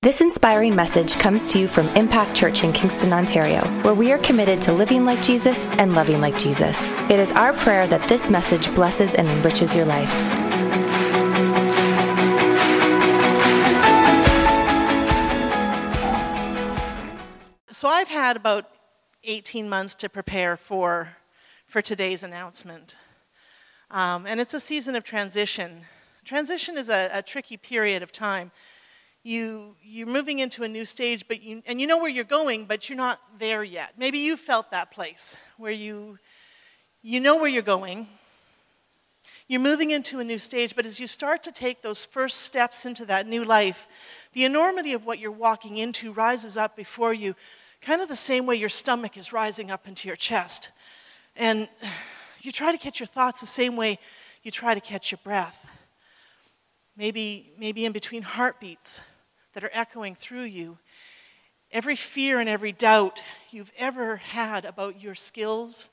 This inspiring message comes to you from Impact Church in Kingston, Ontario, where we are committed to living like Jesus and loving like Jesus. It is our prayer that this message blesses and enriches your life. So I've had about 18 months to prepare for, for today's announcement. Um, and it's a season of transition. Transition is a, a tricky period of time you you're moving into a new stage but you and you know where you're going but you're not there yet. Maybe you felt that place where you you know where you're going. You're moving into a new stage but as you start to take those first steps into that new life the enormity of what you're walking into rises up before you kind of the same way your stomach is rising up into your chest. And you try to catch your thoughts the same way you try to catch your breath maybe, maybe in between heartbeats that are echoing through you, every fear and every doubt you've ever had about your skills,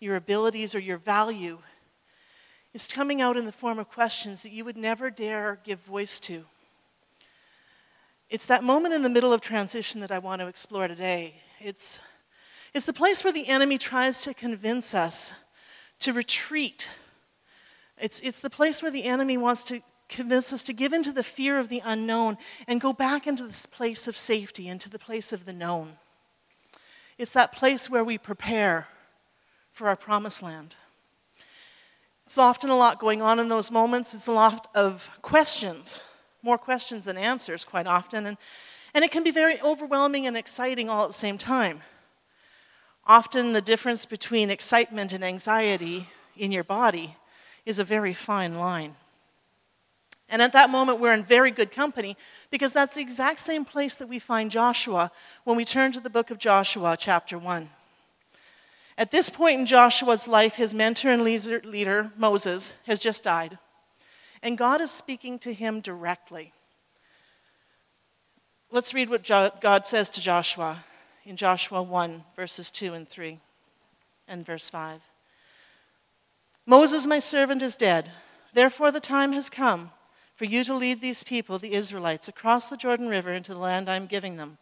your abilities, or your value is coming out in the form of questions that you would never dare give voice to. It's that moment in the middle of transition that I want to explore today. It's, it's the place where the enemy tries to convince us to retreat. It's, it's the place where the enemy wants to convince us to give into the fear of the unknown and go back into this place of safety, into the place of the known. It's that place where we prepare for our promised land. It's often a lot going on in those moments. It's a lot of questions, more questions than answers, quite often. And, and it can be very overwhelming and exciting all at the same time. Often, the difference between excitement and anxiety in your body is a very fine line. And at that moment, we're in very good company because that's the exact same place that we find Joshua when we turn to the book of Joshua, chapter 1. At this point in Joshua's life, his mentor and leader, Moses, has just died. And God is speaking to him directly. Let's read what God says to Joshua in Joshua 1, verses 2 and 3, and verse 5. Moses, my servant, is dead. Therefore, the time has come for you to lead these people, the Israelites, across the Jordan River into the land I am giving them.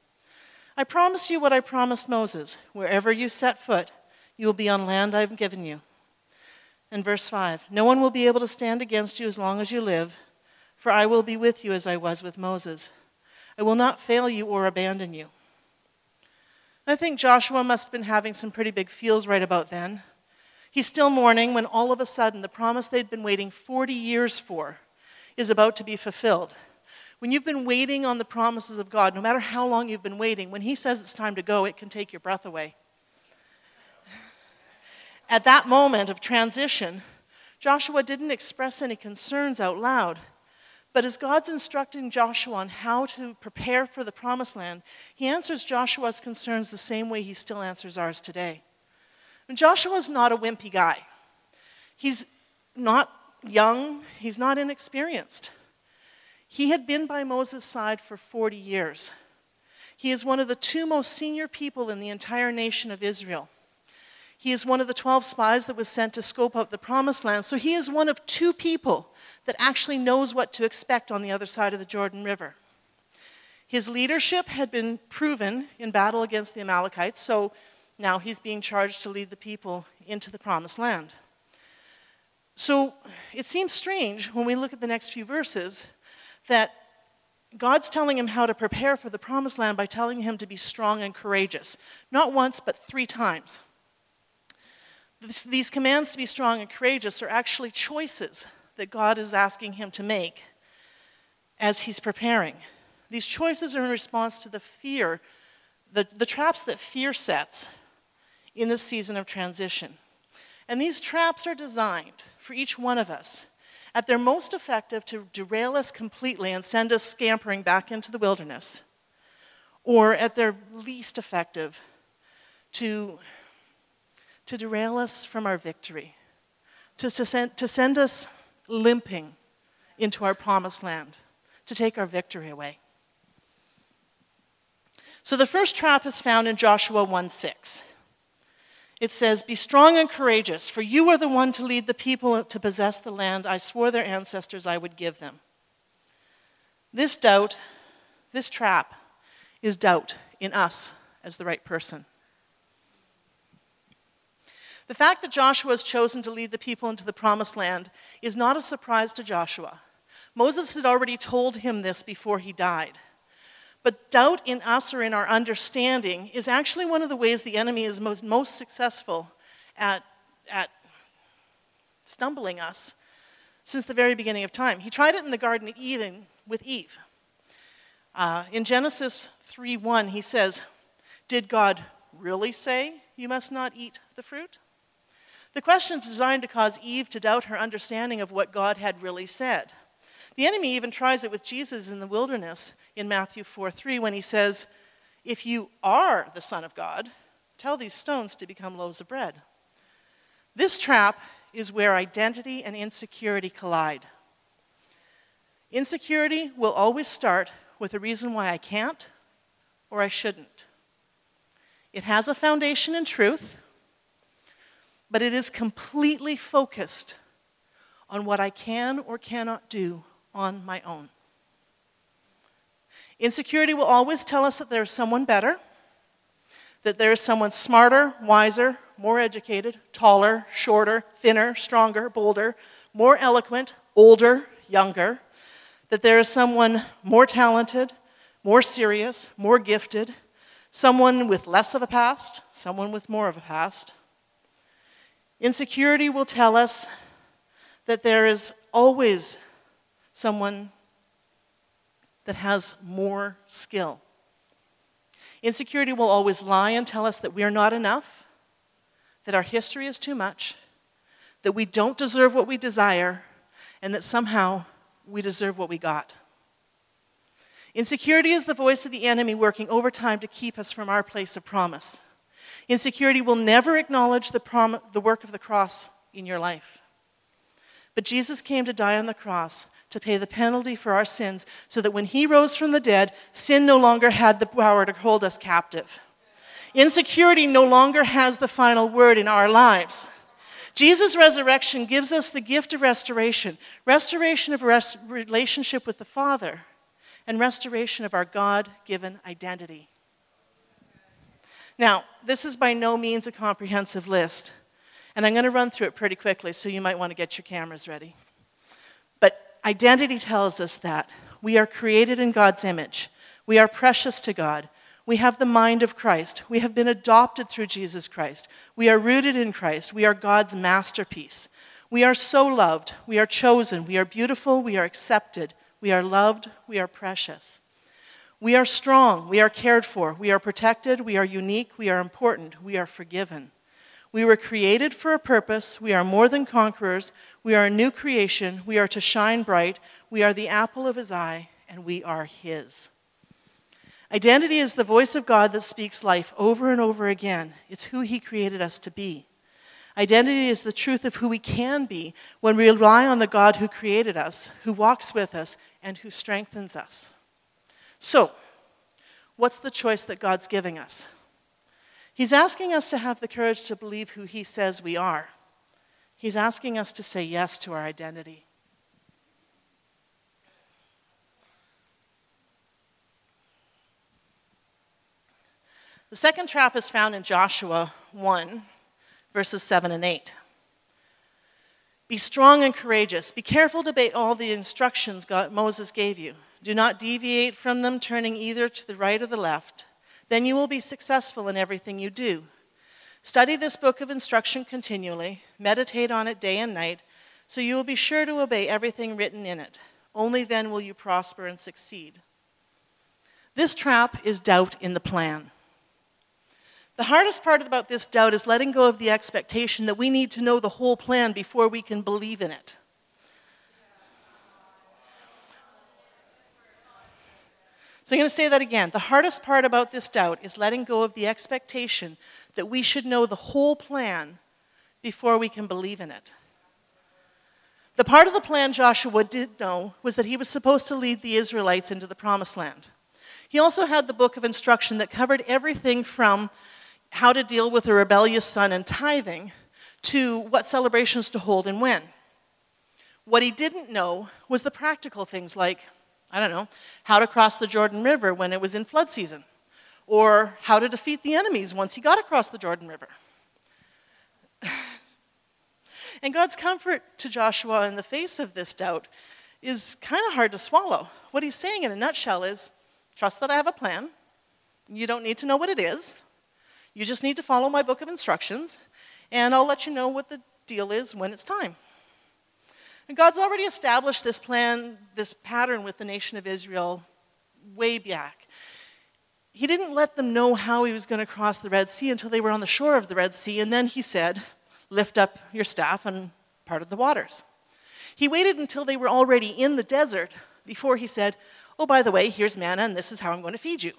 I promise you what I promised Moses wherever you set foot, you will be on land I have given you. And verse 5 No one will be able to stand against you as long as you live, for I will be with you as I was with Moses. I will not fail you or abandon you. I think Joshua must have been having some pretty big feels right about then. He's still mourning when all of a sudden the promise they'd been waiting 40 years for is about to be fulfilled. When you've been waiting on the promises of God, no matter how long you've been waiting, when He says it's time to go, it can take your breath away. At that moment of transition, Joshua didn't express any concerns out loud. But as God's instructing Joshua on how to prepare for the promised land, he answers Joshua's concerns the same way he still answers ours today. And Joshua's not a wimpy guy. He's not young, he's not inexperienced. He had been by Moses' side for 40 years. He is one of the two most senior people in the entire nation of Israel. He is one of the 12 spies that was sent to scope out the promised land. So he is one of two people that actually knows what to expect on the other side of the Jordan River. His leadership had been proven in battle against the Amalekites, so now he's being charged to lead the people into the promised land. So it seems strange when we look at the next few verses that God's telling him how to prepare for the promised land by telling him to be strong and courageous. Not once, but three times. This, these commands to be strong and courageous are actually choices that God is asking him to make as he's preparing. These choices are in response to the fear, the, the traps that fear sets in this season of transition. And these traps are designed for each one of us at their most effective to derail us completely and send us scampering back into the wilderness, or at their least effective to, to derail us from our victory, to, to, send, to send us limping into our promised land, to take our victory away. So the first trap is found in Joshua 1 6 it says, Be strong and courageous, for you are the one to lead the people to possess the land I swore their ancestors I would give them. This doubt this trap is doubt in us as the right person. The fact that Joshua has chosen to lead the people into the promised land is not a surprise to Joshua. Moses had already told him this before he died. But doubt in us or in our understanding is actually one of the ways the enemy is most, most successful at, at stumbling us since the very beginning of time. He tried it in the Garden of Eden with Eve. Uh, in Genesis 3:1, he says, Did God really say you must not eat the fruit? The question is designed to cause Eve to doubt her understanding of what God had really said. The enemy even tries it with Jesus in the wilderness in Matthew 4 3 when he says, If you are the Son of God, tell these stones to become loaves of bread. This trap is where identity and insecurity collide. Insecurity will always start with a reason why I can't or I shouldn't. It has a foundation in truth, but it is completely focused on what I can or cannot do on my own. Insecurity will always tell us that there is someone better, that there is someone smarter, wiser, more educated, taller, shorter, thinner, stronger, bolder, more eloquent, older, younger, that there is someone more talented, more serious, more gifted, someone with less of a past, someone with more of a past. Insecurity will tell us that there is always someone that has more skill. Insecurity will always lie and tell us that we are not enough, that our history is too much, that we don't deserve what we desire, and that somehow we deserve what we got. Insecurity is the voice of the enemy working overtime to keep us from our place of promise. Insecurity will never acknowledge the, prom- the work of the cross in your life. But Jesus came to die on the cross to pay the penalty for our sins so that when he rose from the dead, sin no longer had the power to hold us captive. Insecurity no longer has the final word in our lives. Jesus' resurrection gives us the gift of restoration restoration of res- relationship with the Father, and restoration of our God given identity. Now, this is by no means a comprehensive list, and I'm going to run through it pretty quickly, so you might want to get your cameras ready. Identity tells us that we are created in God's image. We are precious to God. We have the mind of Christ. We have been adopted through Jesus Christ. We are rooted in Christ. We are God's masterpiece. We are so loved. We are chosen. We are beautiful. We are accepted. We are loved. We are precious. We are strong. We are cared for. We are protected. We are unique. We are important. We are forgiven. We were created for a purpose. We are more than conquerors. We are a new creation. We are to shine bright. We are the apple of his eye, and we are his. Identity is the voice of God that speaks life over and over again. It's who he created us to be. Identity is the truth of who we can be when we rely on the God who created us, who walks with us, and who strengthens us. So, what's the choice that God's giving us? He's asking us to have the courage to believe who He says we are. He's asking us to say yes to our identity. The second trap is found in Joshua 1, verses 7 and 8. Be strong and courageous. Be careful to obey all the instructions God, Moses gave you. Do not deviate from them, turning either to the right or the left then you will be successful in everything you do. Study this book of instruction continually, meditate on it day and night, so you will be sure to obey everything written in it. Only then will you prosper and succeed. This trap is doubt in the plan. The hardest part about this doubt is letting go of the expectation that we need to know the whole plan before we can believe in it. So I'm going to say that again. The hardest part about this doubt is letting go of the expectation that we should know the whole plan before we can believe in it. The part of the plan Joshua did know was that he was supposed to lead the Israelites into the promised land. He also had the book of instruction that covered everything from how to deal with a rebellious son and tithing to what celebrations to hold and when. What he didn't know was the practical things like I don't know, how to cross the Jordan River when it was in flood season, or how to defeat the enemies once he got across the Jordan River. and God's comfort to Joshua in the face of this doubt is kind of hard to swallow. What he's saying in a nutshell is trust that I have a plan. You don't need to know what it is. You just need to follow my book of instructions, and I'll let you know what the deal is when it's time. And God's already established this plan, this pattern with the nation of Israel way back. He didn't let them know how he was going to cross the Red Sea until they were on the shore of the Red Sea, and then he said, Lift up your staff and part of the waters. He waited until they were already in the desert before he said, Oh, by the way, here's manna, and this is how I'm going to feed you.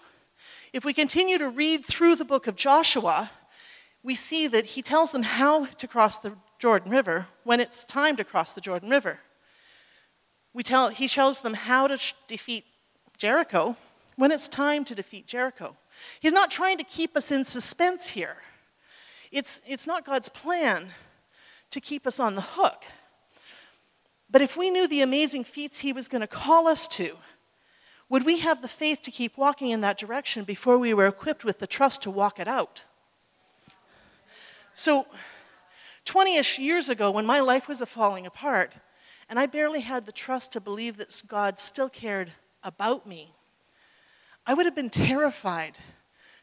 If we continue to read through the book of Joshua, we see that he tells them how to cross the Jordan River when it's time to cross the Jordan River. We tell, he shows them how to defeat Jericho when it's time to defeat Jericho. He's not trying to keep us in suspense here. It's, it's not God's plan to keep us on the hook. But if we knew the amazing feats he was going to call us to, would we have the faith to keep walking in that direction before we were equipped with the trust to walk it out? So, 20 ish years ago, when my life was falling apart, and I barely had the trust to believe that God still cared about me, I would have been terrified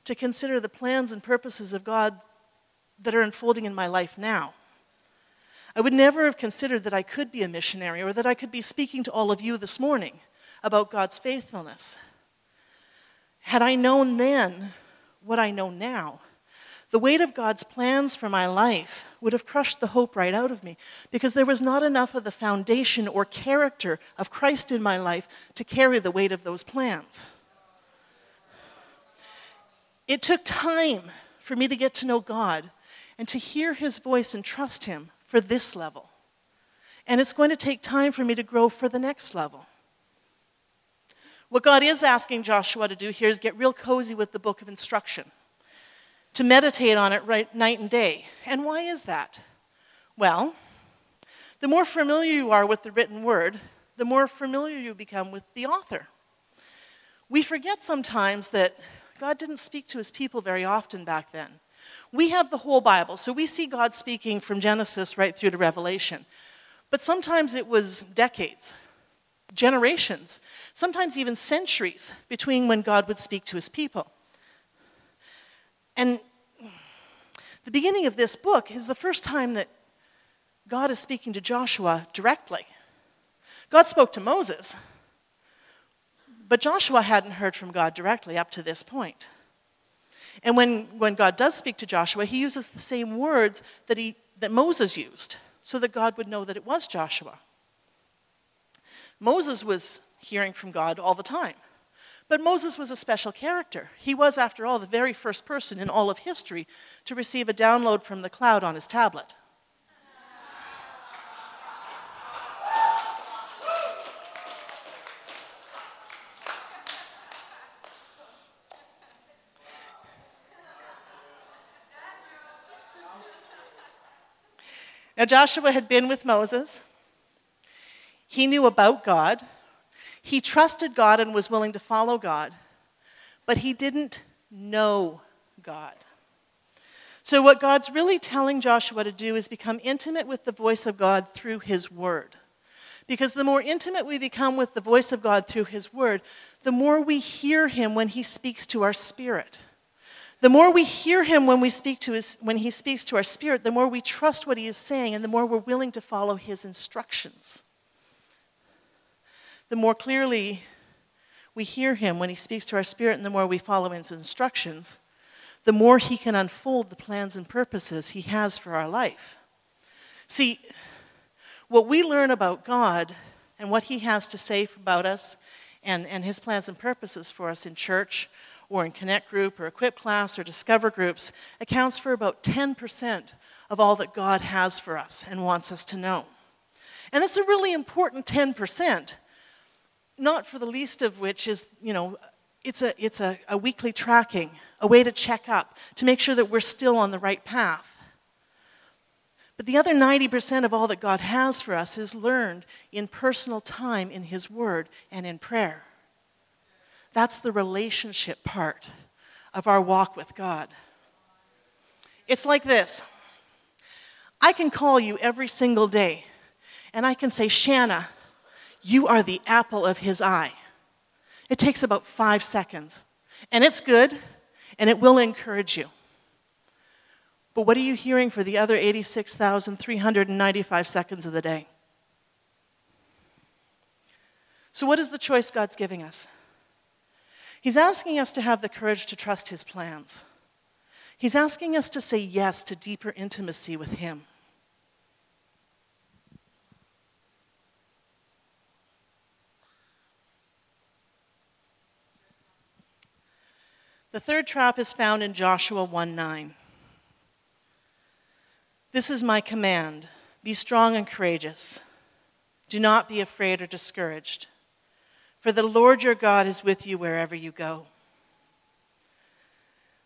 to consider the plans and purposes of God that are unfolding in my life now. I would never have considered that I could be a missionary or that I could be speaking to all of you this morning about God's faithfulness. Had I known then what I know now, the weight of God's plans for my life would have crushed the hope right out of me because there was not enough of the foundation or character of Christ in my life to carry the weight of those plans. It took time for me to get to know God and to hear His voice and trust Him for this level. And it's going to take time for me to grow for the next level. What God is asking Joshua to do here is get real cozy with the book of instruction, to meditate on it right, night and day. And why is that? Well, the more familiar you are with the written word, the more familiar you become with the author. We forget sometimes that God didn't speak to his people very often back then. We have the whole Bible, so we see God speaking from Genesis right through to Revelation. But sometimes it was decades, generations, sometimes even centuries between when God would speak to his people. And the beginning of this book is the first time that God is speaking to Joshua directly. God spoke to Moses, but Joshua hadn't heard from God directly up to this point. And when, when God does speak to Joshua, he uses the same words that, he, that Moses used so that God would know that it was Joshua. Moses was hearing from God all the time. But Moses was a special character. He was, after all, the very first person in all of history to receive a download from the cloud on his tablet. Now, Joshua had been with Moses. He knew about God. He trusted God and was willing to follow God. But he didn't know God. So, what God's really telling Joshua to do is become intimate with the voice of God through his word. Because the more intimate we become with the voice of God through his word, the more we hear him when he speaks to our spirit. The more we hear him when, we speak to his, when he speaks to our spirit, the more we trust what he is saying and the more we're willing to follow his instructions. The more clearly we hear him when he speaks to our spirit and the more we follow his instructions, the more he can unfold the plans and purposes he has for our life. See, what we learn about God and what he has to say about us and, and his plans and purposes for us in church or in Connect Group or Equip Class or Discover Groups accounts for about 10% of all that God has for us and wants us to know. And that's a really important 10%, not for the least of which is, you know, it's a, it's a, a weekly tracking, a way to check up, to make sure that we're still on the right path. But the other 90% of all that God has for us is learned in personal time in His Word and in prayer. That's the relationship part of our walk with God. It's like this I can call you every single day, and I can say, Shanna, you are the apple of His eye. It takes about five seconds, and it's good, and it will encourage you. But what are you hearing for the other 86,395 seconds of the day? So, what is the choice God's giving us? He's asking us to have the courage to trust His plans. He's asking us to say yes to deeper intimacy with Him. The third trap is found in Joshua 1 9. This is my command be strong and courageous. Do not be afraid or discouraged, for the Lord your God is with you wherever you go.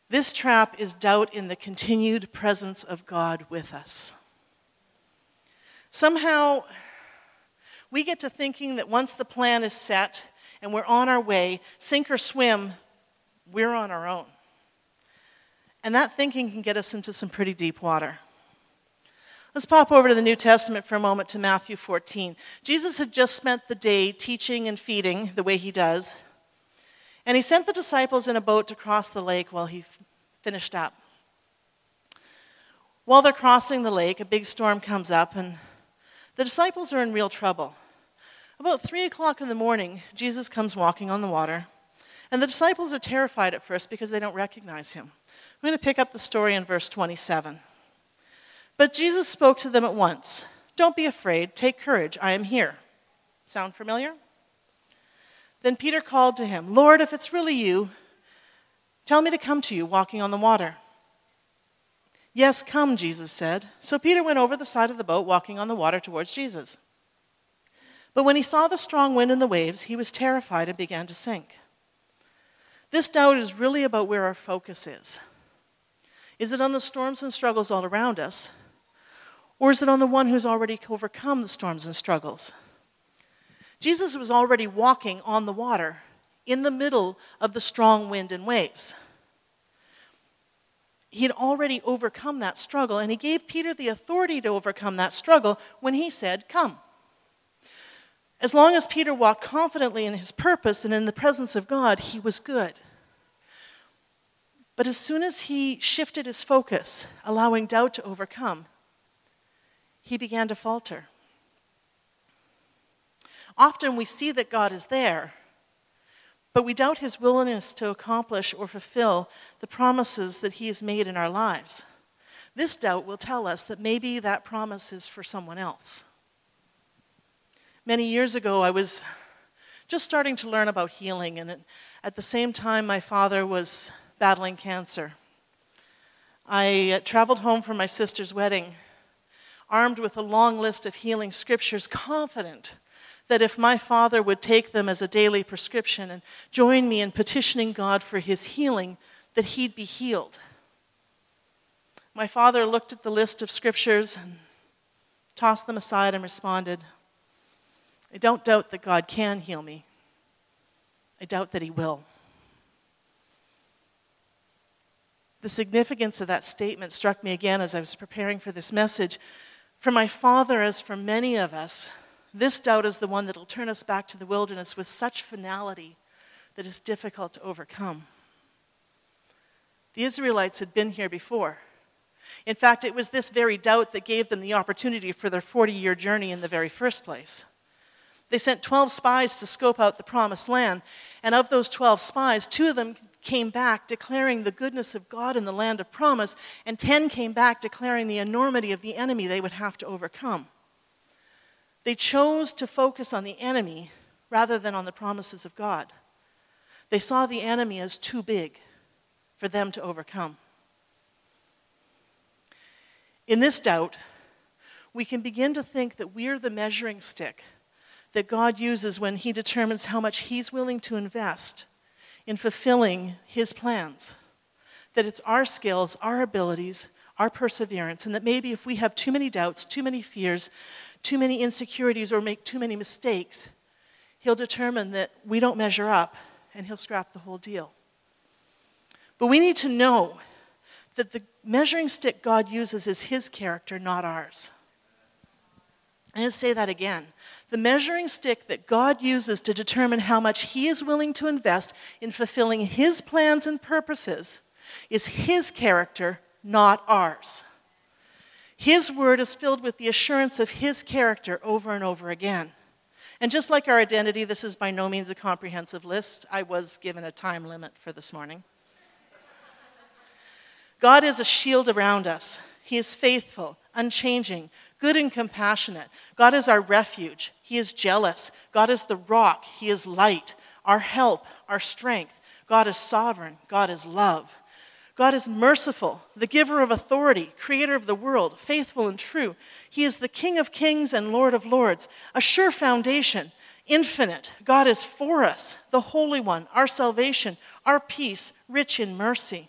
This trap is doubt in the continued presence of God with us. Somehow, we get to thinking that once the plan is set and we're on our way, sink or swim, we're on our own. And that thinking can get us into some pretty deep water. Let's pop over to the New Testament for a moment to Matthew 14. Jesus had just spent the day teaching and feeding the way he does, and he sent the disciples in a boat to cross the lake while he finished up. While they're crossing the lake, a big storm comes up, and the disciples are in real trouble. About 3 o'clock in the morning, Jesus comes walking on the water, and the disciples are terrified at first because they don't recognize him. I'm going to pick up the story in verse 27. But Jesus spoke to them at once Don't be afraid, take courage, I am here. Sound familiar? Then Peter called to him, Lord, if it's really you, tell me to come to you walking on the water. Yes, come, Jesus said. So Peter went over the side of the boat, walking on the water towards Jesus. But when he saw the strong wind and the waves, he was terrified and began to sink. This doubt is really about where our focus is. Is it on the storms and struggles all around us? Or is it on the one who's already overcome the storms and struggles? Jesus was already walking on the water in the middle of the strong wind and waves. He had already overcome that struggle, and he gave Peter the authority to overcome that struggle when he said, Come. As long as Peter walked confidently in his purpose and in the presence of God, he was good. But as soon as he shifted his focus, allowing doubt to overcome, he began to falter. Often we see that God is there, but we doubt his willingness to accomplish or fulfill the promises that he has made in our lives. This doubt will tell us that maybe that promise is for someone else. Many years ago, I was just starting to learn about healing, and at the same time, my father was battling cancer. I uh, traveled home from my sister's wedding armed with a long list of healing scriptures, confident that if my father would take them as a daily prescription and join me in petitioning God for his healing, that he'd be healed. My father looked at the list of scriptures and tossed them aside and responded, I don't doubt that God can heal me. I doubt that he will. The significance of that statement struck me again as I was preparing for this message for my father, as for many of us, this doubt is the one that will turn us back to the wilderness with such finality that is difficult to overcome. The Israelites had been here before. In fact, it was this very doubt that gave them the opportunity for their 40 year journey in the very first place. They sent 12 spies to scope out the promised land, and of those 12 spies, two of them came back declaring the goodness of God in the land of promise, and 10 came back declaring the enormity of the enemy they would have to overcome. They chose to focus on the enemy rather than on the promises of God. They saw the enemy as too big for them to overcome. In this doubt, we can begin to think that we're the measuring stick that God uses when He determines how much He's willing to invest in fulfilling His plans. That it's our skills, our abilities, our perseverance, and that maybe if we have too many doubts, too many fears, too many insecurities, or make too many mistakes, He'll determine that we don't measure up and He'll scrap the whole deal. But we need to know that the measuring stick God uses is His character, not ours. I'm going to say that again. The measuring stick that God uses to determine how much He is willing to invest in fulfilling His plans and purposes is His character, not ours. His word is filled with the assurance of His character over and over again. And just like our identity, this is by no means a comprehensive list. I was given a time limit for this morning. God is a shield around us. He is faithful, unchanging, good and compassionate. God is our refuge. He is jealous. God is the rock. He is light, our help, our strength. God is sovereign. God is love. God is merciful, the giver of authority, creator of the world, faithful and true. He is the King of kings and Lord of lords, a sure foundation, infinite. God is for us, the Holy One, our salvation, our peace, rich in mercy.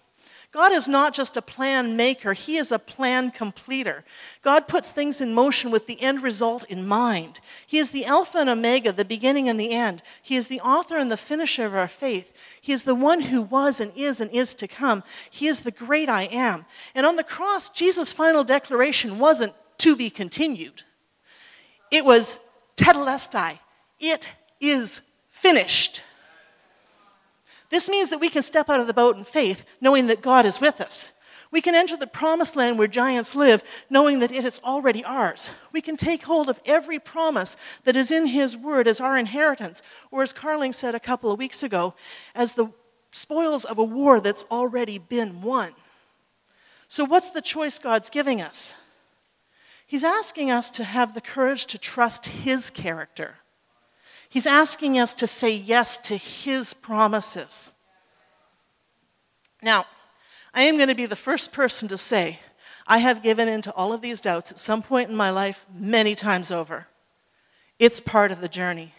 God is not just a plan maker, He is a plan completer. God puts things in motion with the end result in mind. He is the Alpha and Omega, the beginning and the end. He is the author and the finisher of our faith. He is the one who was and is and is to come. He is the great I am. And on the cross, Jesus' final declaration wasn't to be continued, it was tetelestai. It is finished. This means that we can step out of the boat in faith, knowing that God is with us. We can enter the promised land where giants live, knowing that it is already ours. We can take hold of every promise that is in His Word as our inheritance, or as Carling said a couple of weeks ago, as the spoils of a war that's already been won. So, what's the choice God's giving us? He's asking us to have the courage to trust His character. He's asking us to say yes to His promises. Now, I am going to be the first person to say, I have given in to all of these doubts at some point in my life many times over. It's part of the journey.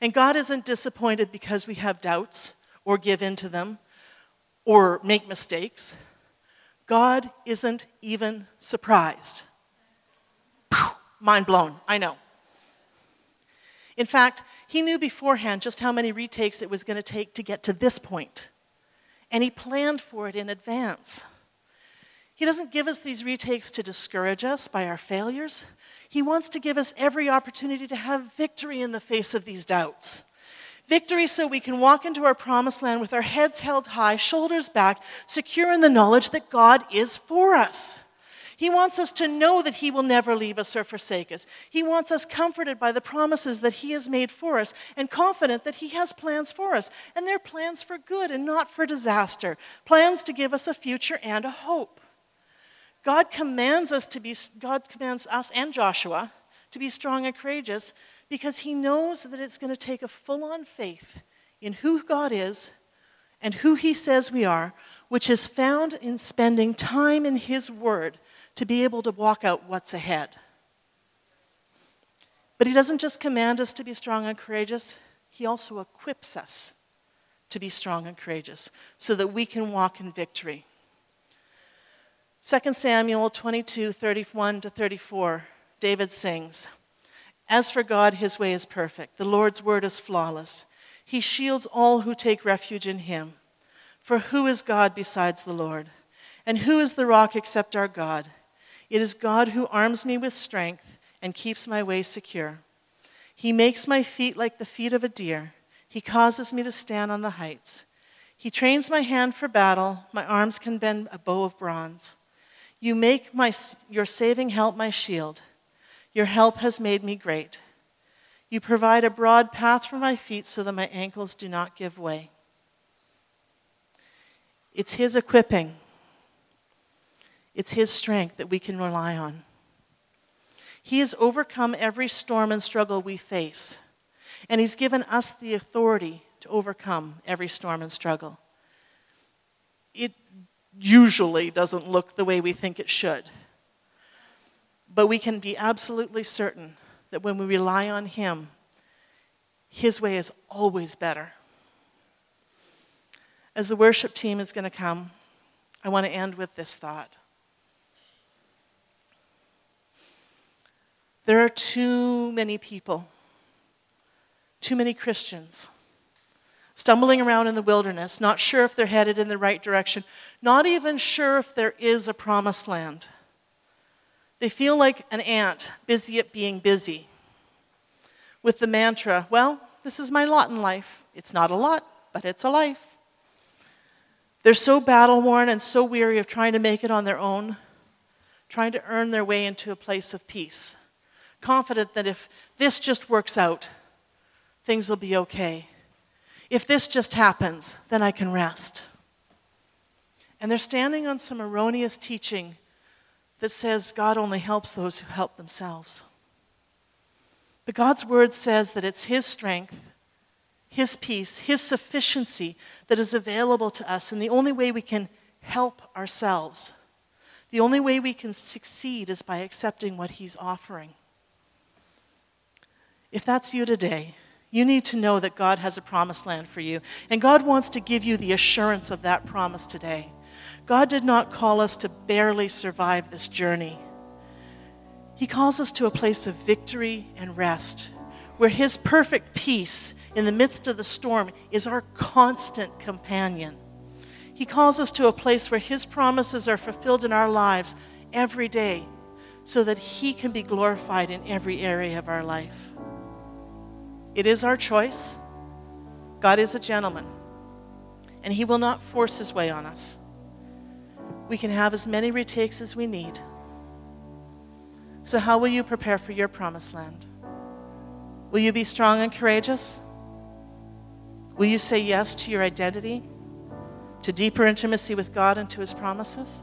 And God isn't disappointed because we have doubts or give in to them or make mistakes. God isn't even surprised. Mind blown, I know. In fact, he knew beforehand just how many retakes it was going to take to get to this point, and he planned for it in advance. He doesn't give us these retakes to discourage us by our failures. He wants to give us every opportunity to have victory in the face of these doubts. Victory so we can walk into our promised land with our heads held high, shoulders back, secure in the knowledge that God is for us. He wants us to know that He will never leave us or forsake us. He wants us comforted by the promises that He has made for us and confident that He has plans for us. And they're plans for good and not for disaster, plans to give us a future and a hope. God commands us to be, God commands us and Joshua to be strong and courageous because He knows that it's going to take a full on faith in who God is and who He says we are, which is found in spending time in His Word to be able to walk out what's ahead. But he doesn't just command us to be strong and courageous, he also equips us to be strong and courageous so that we can walk in victory. 2 Samuel 22 31 to 34, David sings, As for God, his way is perfect, the Lord's word is flawless. He shields all who take refuge in him. For who is God besides the Lord? And who is the rock except our God? It is God who arms me with strength and keeps my way secure. He makes my feet like the feet of a deer. He causes me to stand on the heights. He trains my hand for battle. My arms can bend a bow of bronze. You make my, your saving help my shield. Your help has made me great. You provide a broad path for my feet so that my ankles do not give way. It's His equipping it's His strength that we can rely on. He has overcome every storm and struggle we face, and He's given us the authority to overcome every storm and struggle. It usually doesn't look the way we think it should, but we can be absolutely certain that when we rely on Him, His way is always better. As the worship team is going to come, I want to end with this thought. There are too many people, too many Christians, stumbling around in the wilderness, not sure if they're headed in the right direction, not even sure if there is a promised land. They feel like an ant, busy at being busy, with the mantra, well, this is my lot in life. It's not a lot, but it's a life. They're so battle worn and so weary of trying to make it on their own, trying to earn their way into a place of peace, confident that if this just works out, things will be okay. If this just happens, then I can rest. And they're standing on some erroneous teaching that says God only helps those who help themselves. But God's word says that it's His strength his peace, His sufficiency that is available to us. And the only way we can help ourselves, the only way we can succeed is by accepting what He's offering. If that's you today, you need to know that God has a promised land for you. And God wants to give you the assurance of that promise today. God did not call us to barely survive this journey. He calls us to a place of victory and rest, where His perfect peace in the midst of the storm is our constant companion. He calls us to a place where His promises are fulfilled in our lives every day so that He can be glorified in every area of our life. It is our choice. God is a gentleman, and He will not force His way on us. We can have as many retakes as we need. So, how will you prepare for your promised land? Will you be strong and courageous? Will you say yes to your identity, to deeper intimacy with God and to His promises?